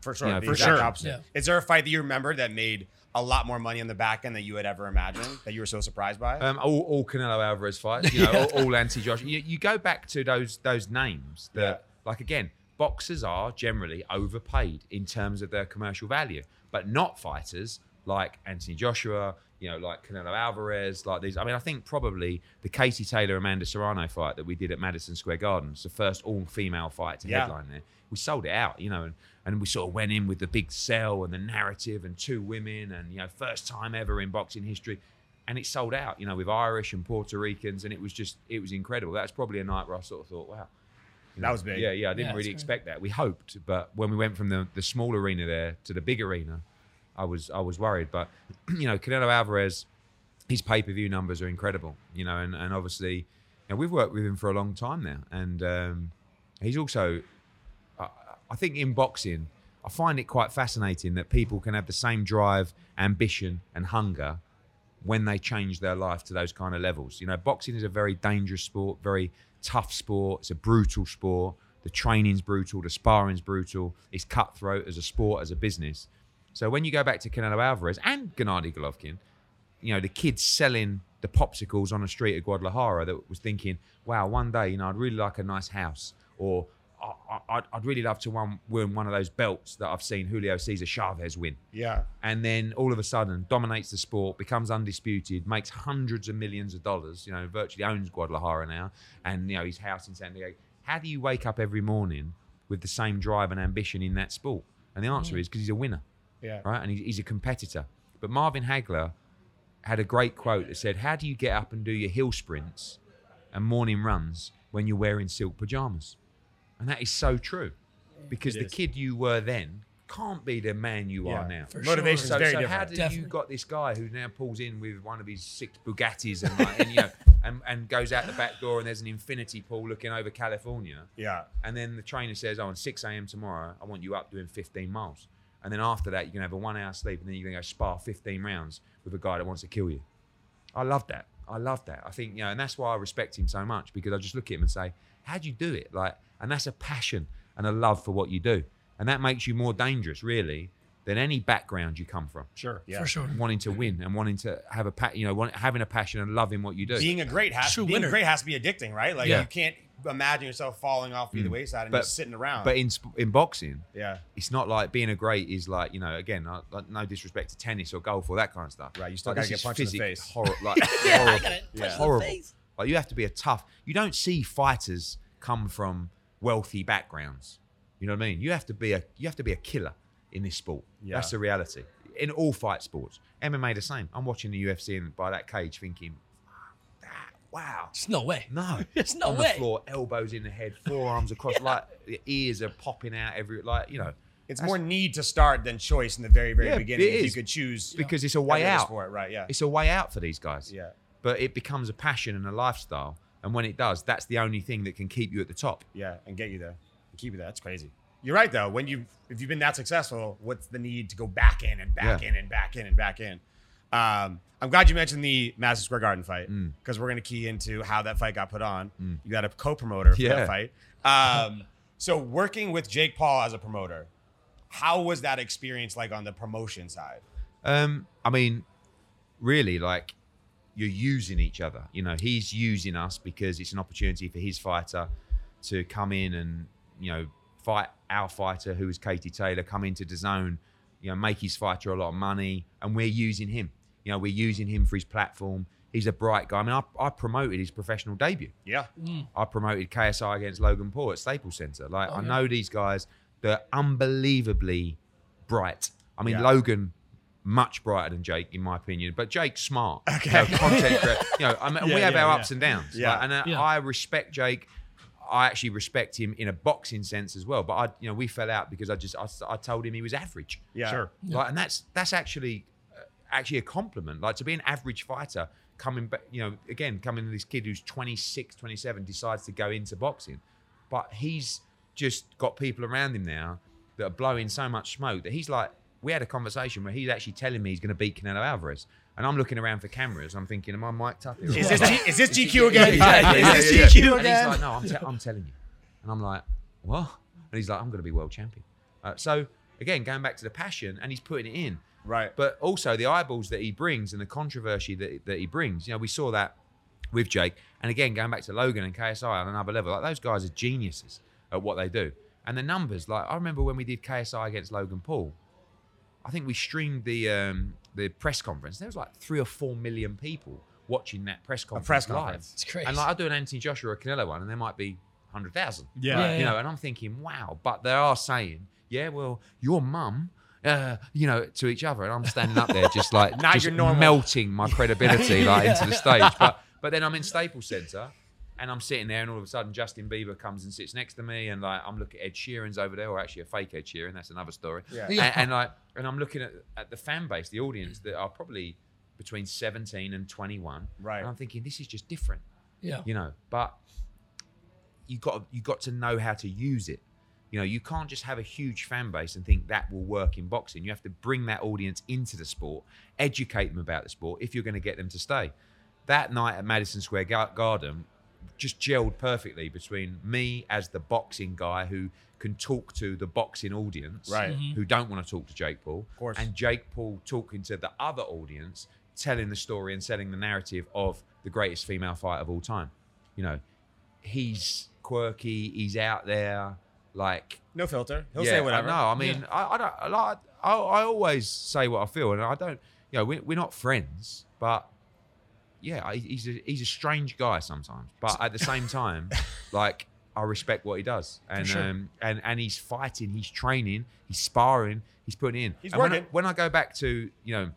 For sure. Yeah, the for sure. opposite. Yeah. Is there a fight that you remember that made a lot more money on the back end than you had ever imagined that you were so surprised by? Um, all, all Canelo Alvarez fights, you know, all, all anti Josh. You, you go back to those those names that, Yeah. like again, boxers are generally overpaid in terms of their commercial value, but not fighters like Anthony Joshua, you know, like Canelo Alvarez, like these. I mean, I think probably the Katie Taylor Amanda Serrano fight that we did at Madison Square Gardens, the first all female fight to Yeah. headline there. We sold it out, you know, and, and we sort of went in with the big sell and the narrative and two women and you know first time ever in boxing history and it sold out, you know, with Irish and Puerto Ricans, and it was just it was incredible. That's probably a night where I sort of thought, wow, you That was big. Yeah, yeah, I didn't Yeah, really that's expect that. We hoped, but when we went from the the small arena there to the big arena, I was I was worried. But you know, Canelo Alvarez, his pay per view numbers are incredible, you know, and and obviously know, we've worked with him for a long time now, and um, he's also, I, I think, in boxing, I find it quite fascinating that people can have the same drive, ambition, and hunger when they change their life to those kind of levels. You know, boxing is a very dangerous sport, very tough sport. It's a brutal sport. The training's brutal, the sparring's brutal. It's cutthroat as a sport, as a business. So when you go back to Canelo Alvarez and Gennady Golovkin, you know, the kids selling the popsicles on the street of Guadalajara that was thinking, wow, one day, you know, I'd really like a nice house or I- I- I'd, I'd really love to win, win one of those belts that I've seen Julio Cesar Chavez win Yeah. and then all of a sudden dominates the sport, becomes undisputed, makes hundreds of millions of dollars. You know, virtually owns Guadalajara now, and you know his house in San Diego. How do you wake up every morning with the same drive and ambition in that sport? And the answer is because he's a winner, Yeah. right? And he's, he's a competitor. But Marvin Hagler had a great quote that said, "How do you get up and do your hill sprints and morning runs when you're wearing silk pajamas?" And that is so true, because It the is. kid you were then can't be the man you Yeah. are now. For Motivation's sure. So, very so how different. did Definitely. you got this guy who now pulls in with one of his six Bugattis and, like, and you know and, and goes out the back door and there's an infinity pool looking over California Yeah. and then the trainer says oh at 6 a.m tomorrow I want you up doing 15 miles and then after that you can have a one hour sleep and then you're gonna go spar 15 rounds with a guy that wants to kill you I love that I love that I think you know and that's why I respect him so much because I just look at him and say how'd you do it like and that's a passion and a love for what you do and that makes you more dangerous really than any background you come from Sure. Yeah. For sure. wanting to win and wanting to have a pa- you know want, having a passion and loving what you do. Being a great has True being winner. great has to be addicting, right? Like Yeah. you can't imagine yourself falling off either wayside and But- just sitting around. but in in boxing, yeah. it's not like being a great is like you know again uh, like, no disrespect to tennis or golf or that kind of stuff. Right, you still Like, gotta get punched in the face. Horror, like Yeah, I horrible. got it. Yeah. Punch the horrible. face. Like you have to be a tough. You don't see fighters come from wealthy backgrounds. You know what I mean? You have to be a you have to be a killer in this sport. Yeah. That's the reality. In all fight sports, MMA the same. I'm watching the UFC and by that cage thinking, "Ah, wow. There's no way. No, There's no on way. the floor, elbows in the head, forearms across, like the ears are popping out every, like you know, It's more need to start than choice in the very, very Yeah, beginning. it If you could choose because it's a way every other out. Sport, right? Yeah. It's a way out for these guys. Yeah. But it becomes a passion and a lifestyle, and when it does, that's the only thing that can keep you at the top. Yeah, and get you there, and keep you there. That's crazy. You're right though. When you if you've been that successful, what's the need to go back in and back Yeah. in and back in and back in? Um, I'm glad you mentioned the Madison Square Garden fight Mm. because we're going to key into how that fight got put on. You got a co-promoter for Yeah. that fight. Um, so working with Jake Paul as a promoter, how was that experience like on the promotion side? Um, I mean, really, like you're using each other. You know, he's using us because it's an opportunity for his fighter to come in and you know fight our fighter, who is Katie Taylor, come into the zone, you know, make his fighter a lot of money, and we're using him. You know, we're using him for his platform. He's a bright guy. I mean, I, I promoted his professional debut. Yeah, I promoted KSI against Logan Paul at Staples Center. Like I know these guys, they're unbelievably bright. I mean, Yeah. Logan much brighter than Jake in my opinion, but Jake's smart. Okay. You know, content creator. You know, I mean, Yeah, we have yeah, our yeah. ups and downs. Yeah. Like, and uh, Yeah. I respect Jake. I actually respect him in a boxing sense as well. But I, you know, we fell out because I just I, I told him he was average. yeah, sure. Like, and that's that's actually actually a compliment. Like to be an average fighter coming back, you know, again, coming to this kid who's 26, 27, decides to go into boxing, but he's just got people around him now that are blowing so much smoke that he's like. We had a conversation where he's actually telling me he's going to beat Canelo Alvarez, and I'm looking around for cameras. I'm thinking, am I mic'd up here? Is this G- is this GQ again? exactly. Is Yeah, this. GQ And he's like, no, I'm, te- I'm telling you. And I'm like, what? And he's like, I'm going to be world champion. Uh, so again, going back to the passion, and he's putting it in. Right. But also the eyeballs that he brings and the controversy that, that he brings. You know, we saw that with Jake. And again, going back to Logan and KSI on another level, like those guys are geniuses at what they do. And the numbers, like I remember when we did KSI against Logan Paul, I think we streamed the um, the press conference. There was like three or four million people watching that press conference. A press live. It's crazy. And like I do an Anthony Joshua or Canelo one, and there might be hundred thousand. Yeah. Yeah, You know, and I'm thinking, wow. But they are saying, yeah, well, your mum. Uh, you know, to each other, and I'm standing up there just like Not just melting my credibility like into the stage. But but then I'm in Staples Center, and I'm sitting there, and all of a sudden Justin Bieber comes and sits next to me, and like I'm looking at Ed Sheeran's over there, or actually a fake Ed Sheeran. That's another story. Yeah. Yeah. And, and like, and I'm looking at, at the fan base, the audience that are probably between 17 and 21. Right. And I'm thinking, this is just different. Yeah. you know. But you got you got to know how to use it. You know, you can't just have a huge fan base and think that will work in boxing. You have to bring that audience into the sport, educate them about the sport if you're going to get them to stay. That night at Madison Square Garden just gelled perfectly between me as the boxing guy who can talk to the boxing audience, Right. Mm-hmm. who don't want to talk to Jake Paul, Of course. and Jake Paul talking to the other audience, telling the story and selling the narrative of the greatest female fight of all time. You know, he's quirky, he's out there, like No filter. He'll yeah, say whatever. No, I mean, I, I don't. Like- I, I always say what I feel, and I don't. You know, we, we're not friends, but yeah, I- he's a, he's a strange guy sometimes. But at the same time, like I respect what he does, and sure. um, and and he's fighting, he's training, he's sparring, he's putting in. He's and when I- working. when I go back to you know,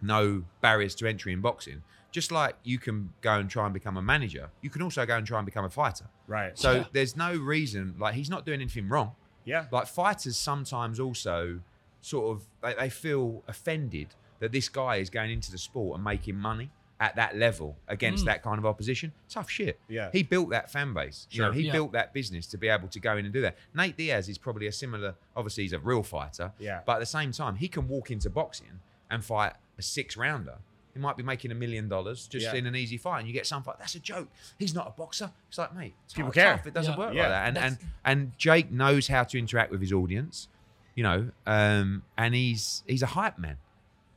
no barriers to entry in boxing. Just like you can go and try and become a manager, you can also go and try and become a fighter. Right. So Yeah. there's no reason, like he's not doing anything wrong yeah. like fighters sometimes also sort of they, they feel offended that this guy is going into the sport and making money at that level against mm. that kind of opposition. Tough shit. Yeah. He built that fan base. You know, he Yeah. built that business to be able to go in and do that. Nate Diaz is probably a similar obviously he's a real fighter. Yeah. But at the same time, he can walk into boxing and fight a six rounder. He might be making a million dollars just Yeah. in an easy fight, and you get some fight. That's a joke. He's not a boxer. It's like, mate, it's People care. tough. It doesn't Yeah. work Yeah. like that. And and That's- and Jake knows how to interact with his audience, you know, um, and he's he's a hype man.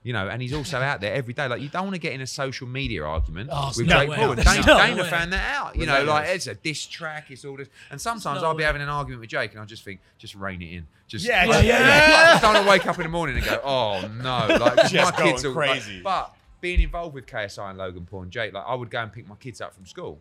You know, and he's also out there every day. Like you don't want to get in a social media argument Oh, with no Jake. Paul. And Dana. Dana found that out. You know, like it's a diss track. It's all this. And sometimes No I'll be way. having an argument with Jake, and I'll just think, just rein it in. Just Yeah, like, yeah, yeah. I don't want to wake up in the morning and go, oh no, like Just my kids are like- crazy. but being involved with KSI and Logan Paul and Jake, like I would go and pick my kids up from school,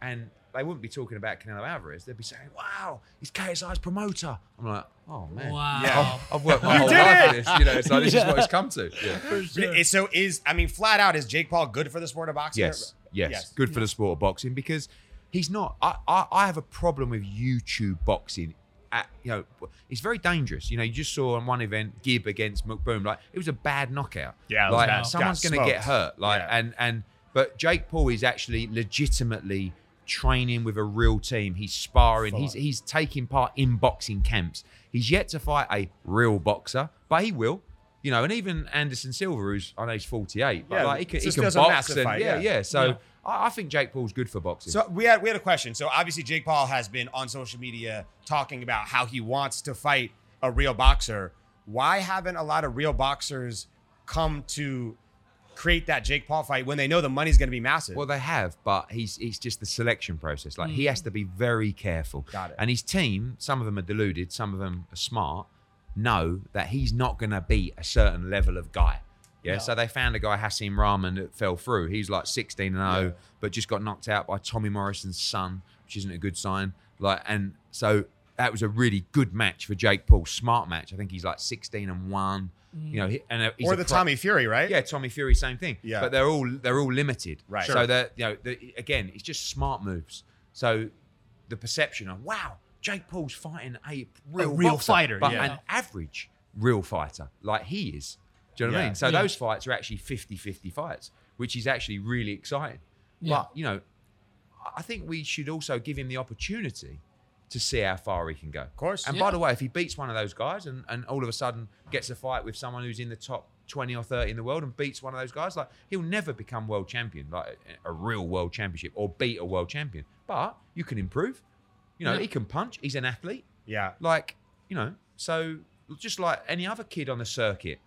and they wouldn't be talking about Canelo Alvarez. They'd be saying, "Wow, he's KSI's promoter." I'm like, "Oh man, Wow. Yeah. I've, I've worked my whole did life it! for this. You know, so this is what it's come to." Yeah. Sure. So is I mean, flat out, is Jake Paul good for the sport of boxing? Yes, yes, Yes. good for the sport of boxing because he's not. I, I, I have a problem with YouTube boxing. At, you know, it's very dangerous. You know, you just saw on one event Gibb against McBroom. Like it was a bad knockout. Yeah, like bad. someone's going to get hurt. Like Yeah. and and but Jake Paul is actually legitimately training with a real team. He's sparring. Full He's he's taking part in boxing camps. He's yet to fight a real boxer, but he will. You know, and even Anderson Silva, who's I know he's 48, but Yeah, like he can, he can box and fight, yeah, yeah. yeah. So Yeah. I, I think Jake Paul's good for boxing. So we had we had a question. So obviously Jake Paul has been on social media talking about how he wants to fight a real boxer. Why haven't a lot of real boxers come to create that Jake Paul fight when they know the money's going to be massive? well, they have, but he's it's just the selection process. Like he has mm. to be very careful. Got it. And his team, some of them are deluded, some of them are smart, know that he's not going to be a certain level of guy. Yeah? Yeah. So they found a guy, Hasim Rahman, that fell through. He's like 16 and 0, Yeah. but just got knocked out by Tommy Morrison's son, which isn't a good sign. Like, and so that was a really good match for Jake Paul. Smart match. I think he's like 16 and one. You know, and uh, or the pro- Tommy Fury, right? yeah, Tommy Fury, same thing. Yeah. but they're all they're all limited. Right. So Sure. that you know, again, it's just smart moves. So the perception of wow, Jake Paul's fighting a real real boxer, fighter, but yeah. an average real fighter like he is. Do you know what I mean? So Yeah. those fights are actually 50-50 fights, which is actually really exciting. Yeah. But you know, I think we should also give him the opportunity to see how far he can go. Of course. And Yeah. by the way, if he beats one of those guys and, and all of a sudden gets a fight with someone who's in the top 20 or 30 in the world and beats one of those guys, like he'll never become world champion, like a, a real world championship or beat a world champion. But you can improve. You know, Yeah. he can punch. He's an athlete. Yeah. Like, you know, so just like any other kid on the circuit,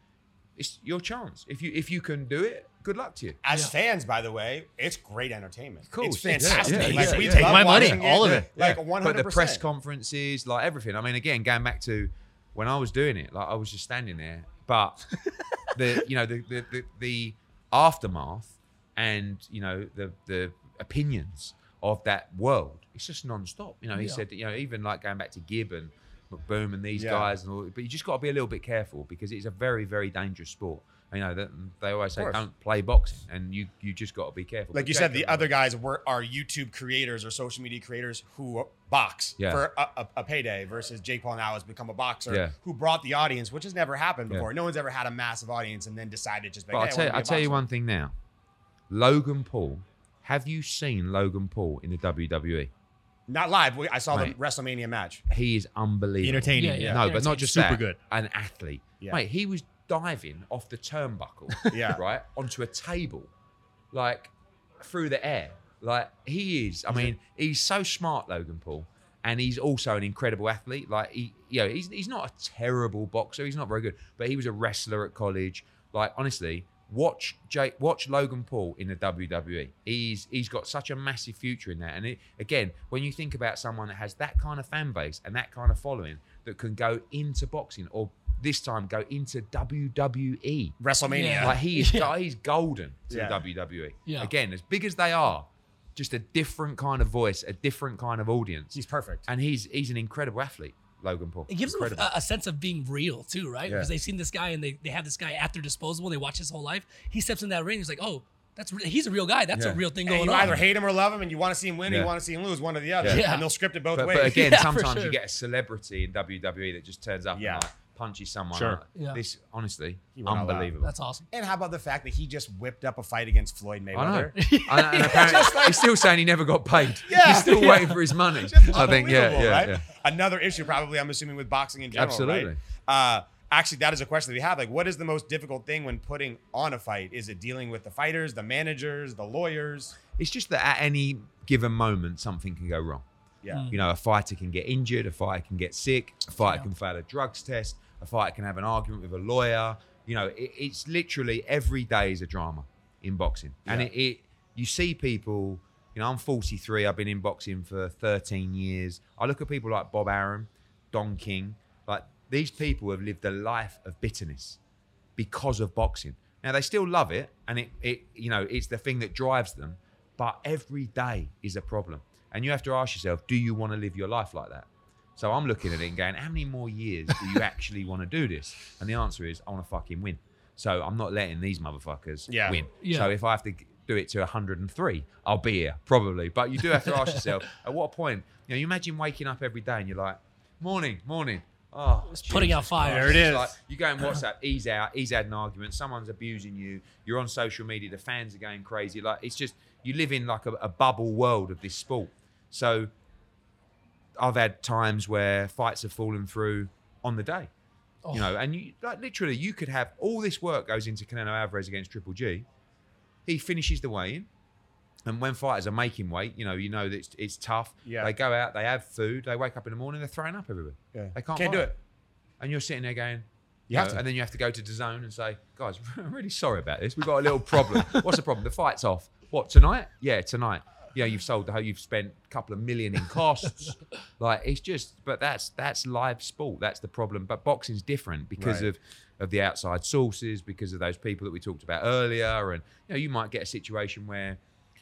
it's your chance. If you if you can do it, good luck to you. As Yeah. fans, by the way, it's great entertainment. Of course. It's fantastic. Yeah, yeah, like yeah, we yeah. Take my money, watching all of it. Like Yeah. one hundred But the press conferences, like everything. I mean, again, going back to when I was doing it, like I was just standing there, but the you know the the the, the aftermath and you know the the opinions of that world, it's just non-stop. You know, he Yeah. said, you know, even like going back to Gibb and McBroom and these Yeah. guys, and all, but you just got to be a little bit careful because it's a very very dangerous sport. You know, that they always say don't play boxing, and you you just got to be careful. Like But you said, the other guys were are YouTube creators or social media creators who box Yeah. for a, a, a payday versus Jake Paul now has become a boxer Yeah. who brought the audience, which has never happened before. No one's ever had a massive audience and then decided just like, But hey, I tell, I'll tell you one thing now. Logan Paul Have you seen Logan Paul in the WWE? Not live. We- I saw Mate. the WrestleMania match. He is unbelievable. Entertaining. Yeah, yeah. No, but not just Super that. good. An athlete. Yeah. Mate, he was diving off the turnbuckle, Yeah. right, onto a table, like through the air. Like he is. I mean, he's so smart, Logan Paul, and he's also an incredible athlete. Like he, you know, he's he's not a terrible boxer. He's not very good, but he was a wrestler at college. Like honestly, watch Jake, watch Logan Paul in the WWE. He's he's got such a massive future in that. And it, again, when you think about someone that has that kind of fan base and that kind of following that can go into boxing or this time go into WWE. WrestleMania. Yeah. Like he is, Yeah. he's golden to Yeah. the WWE. Yeah. Again, as big as they are, just a different kind of voice, a different kind of audience, He's perfect. and he's he's an incredible athlete, Logan Paul. It gives them a, a sense of being real too, right? Yeah. Because they've seen this guy and they, they have this guy at their disposal. and They watch his whole life. He steps in that ring. He's like, oh, that's re- he's a real guy. That's Yeah. a real thing And going you on. You either hate him or love him, and you want to see him win, or you want to see him lose, one or the other. Yeah. And they'll script it both but, ways. but again, Yeah, sometimes sure. you get a celebrity in WWE that just turns up Yeah. and like punches someone. Sure. Like, Yeah. This honestly, He went all out. unbelievable. That's awesome. And how about the fact that he just whipped up a fight against Floyd Mayweather? I know, and apparently, he's still saying he never got paid. Yeah. he's still Yeah. waiting for his money. Just I think, yeah, yeah, right? yeah. Another issue, probably, I'm assuming, with boxing in general. Absolutely. Right? Uh, actually, that is a question that we have. Like, what is the most difficult thing when putting on a fight? Is it dealing with the fighters, the managers, the lawyers? It's just that at any given moment, something can go wrong. Yeah. You know, a fighter can get injured, a fighter can get sick, a fighter Yeah. can fail a drugs test, a fighter can have an argument with a lawyer. You know, it, it's literally every day is a drama in boxing, and it, it you see people. You know, I'm 43. I've been in boxing for 13 years. I look at people like Bob Arum, Don King. Like these people have lived a life of bitterness because of boxing. Now they still love it, and it, it you know it's the thing that drives them. But every day is a problem, and you have to ask yourself: Do you want to live your life like that? So I'm looking at it and going, How many more years do you actually want to do this? And the answer is, I want to fucking win. So I'm not letting these motherfuckers Yeah. win. Yeah. So if I have to do it to 103, I'll be here probably. But you do have to ask yourself, at what point? You know, you imagine waking up every day and you're like, Morning, morning. Oh, it's putting out fire. There It's. Like, you go and WhatsApp, he's out, he's had an argument, someone's abusing you, you're on social media, the fans are going crazy. Like it's just you live in like a, a bubble world of this sport. So I've had times where fights have fallen through on the day. Oh. You know, and you like literally you could have all this work goes into Canelo Alvarez against Triple G. He finishes the weigh-in. And when fighters are making weight, you know, you know that it's, it's tough. Yeah. They go out, they have food, they wake up in the morning, they're throwing up everywhere. Yeah. They can't, Can't do it. And you're sitting there going, You know, to. and then you have to go to the zone and say, guys, I'm really sorry about this. We've got a little problem. What's the problem? The fight's off. What, tonight? Yeah, tonight. You know, you've sold the whole, you've spent a couple of million in costs. like, it's just, but that's that's live sport. That's the problem. But boxing's different because Right. of of the outside sources, because of those people that we talked about earlier. And, you know, you might get a situation where,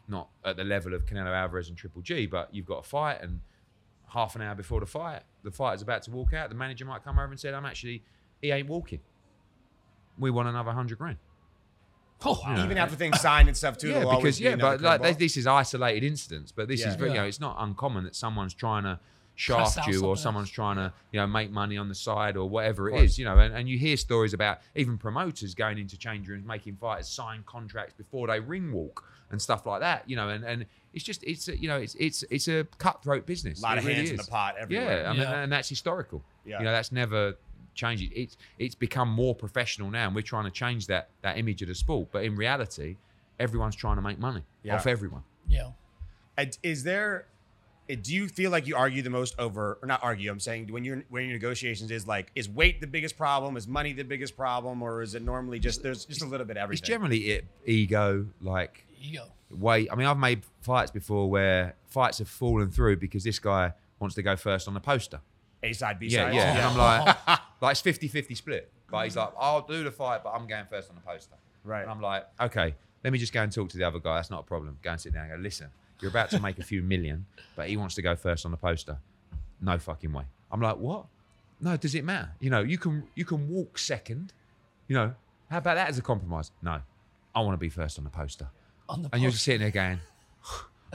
not at the level of Canelo Alvarez and Triple G, but you've got a fight and half an hour before the fight, the fighter's about to walk out. The manager might come over and say, "I'm actually, he ain't walking. We want another hundred grand." Oh, wow. Even after things signed and stuff too. yeah, because yeah, another but like this is isolated incidents, but this Yeah. is very, you know, it's not uncommon that someone's trying to shaft you or someone's trying to you know make money on the side or whatever it is you know, and, and you hear stories about even promoters going into change rooms making fighters sign contracts before they ring walk and stuff like that, you know, and and it's just it's a, you know it's it's it's a cutthroat business. a lot It of really hands in the pot everywhere. Yeah, I mean, Yeah. and that's historical. Yeah. You know, that's never changed. It's it's become more professional now, and we're trying to change that that image of the sport. But in reality, everyone's trying to make money Yeah. off everyone. yeah. And Is there? uh, Do you feel like you argue the most over, or not argue? I'm saying when you're when your negotiations is like, is weight the biggest problem? Is money the biggest problem, or is it normally just there's just a little bit of It's generally it, ego, like ego. go. weight. I mean, I've made fights before where fights have fallen through because this guy wants to go first on the poster. A side, B Yeah, side. yeah. And I'm like, like it's 50-50 split. But he's like, I'll do the fight, but I'm going first on the poster. Right. And I'm like, okay, let me just go and talk to the other guy. That's not a problem. Go and sit down and go, listen, you're about to make a few million, but he wants to go first on the poster. No fucking way. I'm like, what? No, does it matter? You know, you can you can walk second. You know, how about that as a compromise? No, I want to be first on the poster. On the And you're just sitting there going,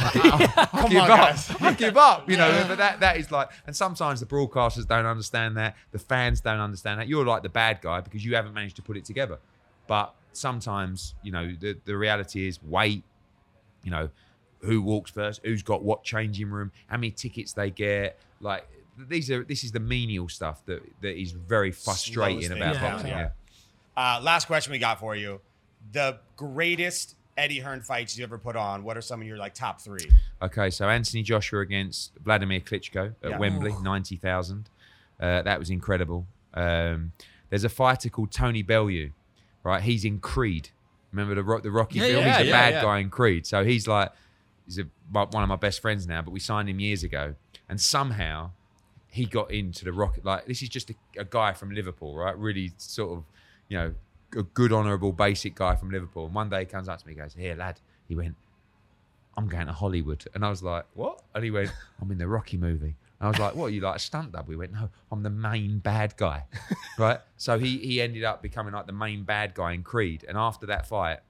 Give, I, I give up. Give up. You know, but that that is like, and sometimes the broadcasters don't understand that. The fans don't understand that. You're like the bad guy because you haven't managed to put it together. But sometimes, you know, the the reality is wait. You know, who walks first, who's got what changing room, how many tickets they get. Like these are this is the menial stuff that that is very frustrating about boxing. Yeah. Uh, last question we got for you: the greatest Eddie Hearn fights you ever put on. What are some of your like top three? Okay, so Anthony Joshua against Vladimir Klitschko at Yeah. Wembley, ninety thousand. Uh, that was incredible. Um, there's a fighter called Tony Bellew, right? He's in Creed. Remember the Ro- the Rocky Yeah, film? yeah, he's a bad yeah. guy in Creed. So he's like he's a, my- one of my best friends now. But we signed him years ago, and somehow he got into the Rocket. Like this is just a, a guy from Liverpool, right? Really sort of, you know, a good, honourable, basic guy from Liverpool. And one day he comes up to me, and goes, "Here, lad." He went, I'm going to Hollywood. And I was like, what? And he went, I'm in the Rocky movie. And I was like, what, are you like a stunt double? He went, no, I'm the main bad guy. right? So he, he ended up becoming like the main bad guy in Creed. And after that fight,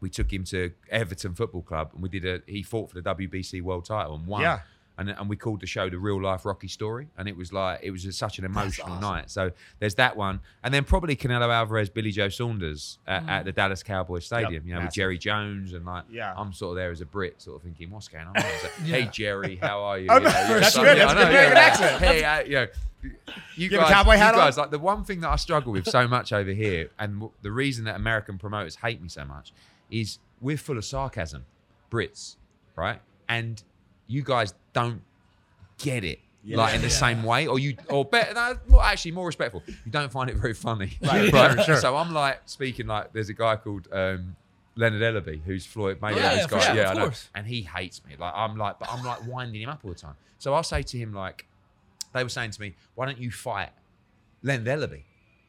we took him to Everton Football Club and we did a, he fought for the WBC world title and won. Yeah. And, and we called the show the real life Rocky story. And it was like, it was just such an emotional awesome. night. So there's that one. And then probably Canelo Alvarez, Billy Joe Saunders at, at the Dallas Cowboys Stadium, you know, with. Jerry Jones and like, Yeah. I'm sort of there as a Brit, sort of thinking, what's going on? Like, Hey Jerry, how are you? Oh, You know, that's you're good. That's yeah, I a know, good American yeah. accent. Hey, uh, you know, you, You have a guys, cowboy hat you guys, on? like the one thing that I struggle with so much over here, and w- the reason that American promoters hate me so much, is we're full of sarcasm, Brits, right? And you guys don't get it. Like in the Yeah. same way, or you, or better, no, well, actually more respectful. You don't find it very funny, Right, right? sure. So I'm like speaking like there's a guy called um, Leonard Ellerbe who's Floyd Mayweather's yeah, yeah, guy. sure, yeah, of I know. And he hates me. Like I'm like, but I'm like winding him up all the time. So I'll say to him like, they were saying to me, why don't you fight Leonard Ellerbe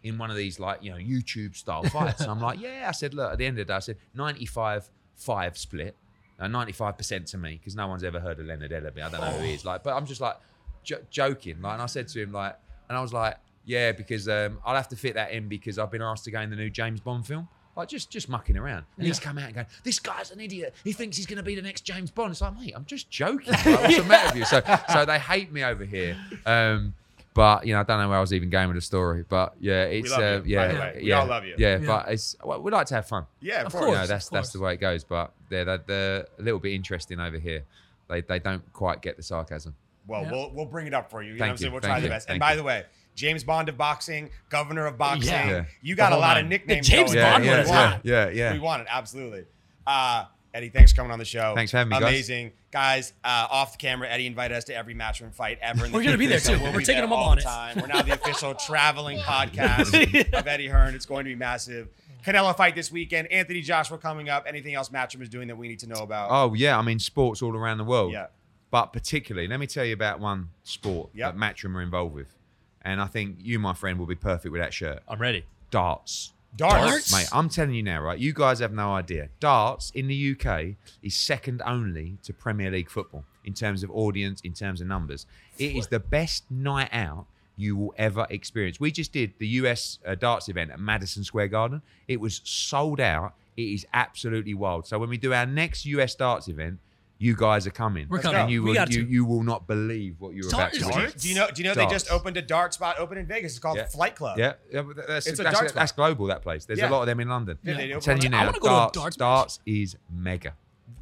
in one of these like you know YouTube style fights? and I'm like, yeah. I said, look, at the end of the day, I said 95 five split. Uh, 95% to me because no one's ever heard of Leonard Ellerbe. I don't know who he is. Like, but I'm just like jo- joking. Like, and I said to him like, and I was like, yeah, because um, I'll have to fit that in because I've been asked to go in the new James Bond film. Like just just mucking around. And he's come out and going, This guy's an idiot. He thinks he's gonna be the next James Bond. It's like, mate, I'm just joking. Like, what's the matter with you? So so they hate me over here. Um but you know, I don't know where I was even going with the story. But yeah, it's love uh, you, by yeah, the way. We yeah, all love you. Yeah, Yeah. but it's well, we like to have fun. Yeah, of, Of course. You know, that's of that's the way it goes. But they're, they're, they're a little bit interesting over here. They they don't quite get the sarcasm. Well, Yeah. we'll we'll bring it up for you. You know Thank what I'm saying? you, We'll thank try the you, best. And by you. the way, James Bond of boxing, governor of boxing. Yeah. You got a whole lot of nicknames. The James going. Bond We one is want hot. it. yeah, yeah. We want it, absolutely. Uh, Eddie, thanks for coming on the show. Thanks for having me. Amazing. Guys, uh, off the camera, Eddie invited us to every Matchroom fight ever. In the We're gonna be there, too. we'll We're taking them up all on the it. time. We're now the official traveling podcast of Eddie Hearn. It's going to be massive. Canelo fight this weekend. Anthony Joshua coming up. Anything else Matchroom is doing that we need to know about? Oh yeah, I mean sports all around the world. Yeah. But particularly, let me tell you about one sport Yep. that Matchroom are involved with, and I think you, my friend, will be perfect with that shirt. I'm ready. Darts. Darts. Darts? Mate, I'm telling you now, right? You guys have no idea. Darts in the UK is second only to Premier League football in terms of audience, in terms of numbers. It is the best night out you will ever experience. We just did the US uh, darts event at Madison Square Garden. It was sold out. It is absolutely wild. So when we do our next US darts event, you guys are coming. We're coming. And you will you, you will not believe what you're about to Darts? Do you know? Do you know they just opened a dart spot open in Vegas? It's called Yeah. Flight Club. Yeah, yeah but that's, It's a that's, darts that's global. That place. There's Yeah. a lot of them in London. Yeah, they Yeah. do. I'm telling you I now, wanna go to a darts, darts darts is mega.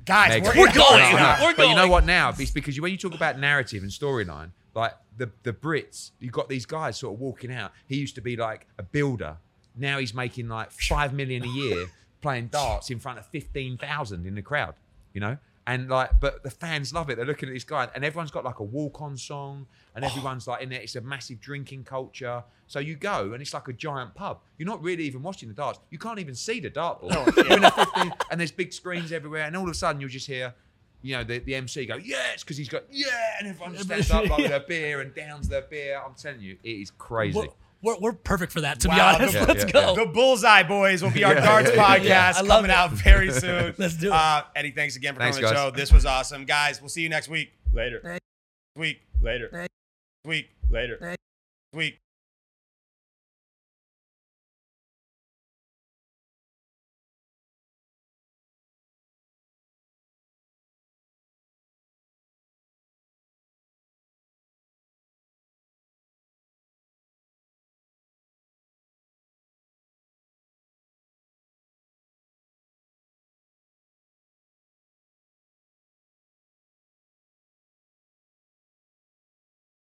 Guys, Mega. we're, We're going. I. We're But you know what now? It's because when you talk about narrative and storyline, like the the Brits, you've got these guys sort of walking out. He used to be like a builder. Now he's making like five million a year playing darts in front of fifteen thousand in the crowd. You know. And like, but the fans love it. They're looking at this guy, and everyone's got like a walk-on song, and everyone's like in there. It's a massive drinking culture. So you go, and it's like a giant pub. You're not really even watching the darts. You can't even see the dartboard. You're in a 15, and there's big screens everywhere, and all of a sudden you'll just hear you know, the, the MC go, yes, because he's got, yeah, and everyone just stands up like with their beer and downs their beer. I'm telling you, it is crazy. We're, we're perfect for that, to be honest. the- Let's yeah, go. The Bullseye Boys will be our Yeah, darts yeah, yeah, podcast yeah. Coming it. out very soon. Let's do it. Uh, Eddie, thanks again for Thanks, coming on the show. This was awesome, guys. We'll see you next week. Later. Thanks. Week later. Next week later. Next week.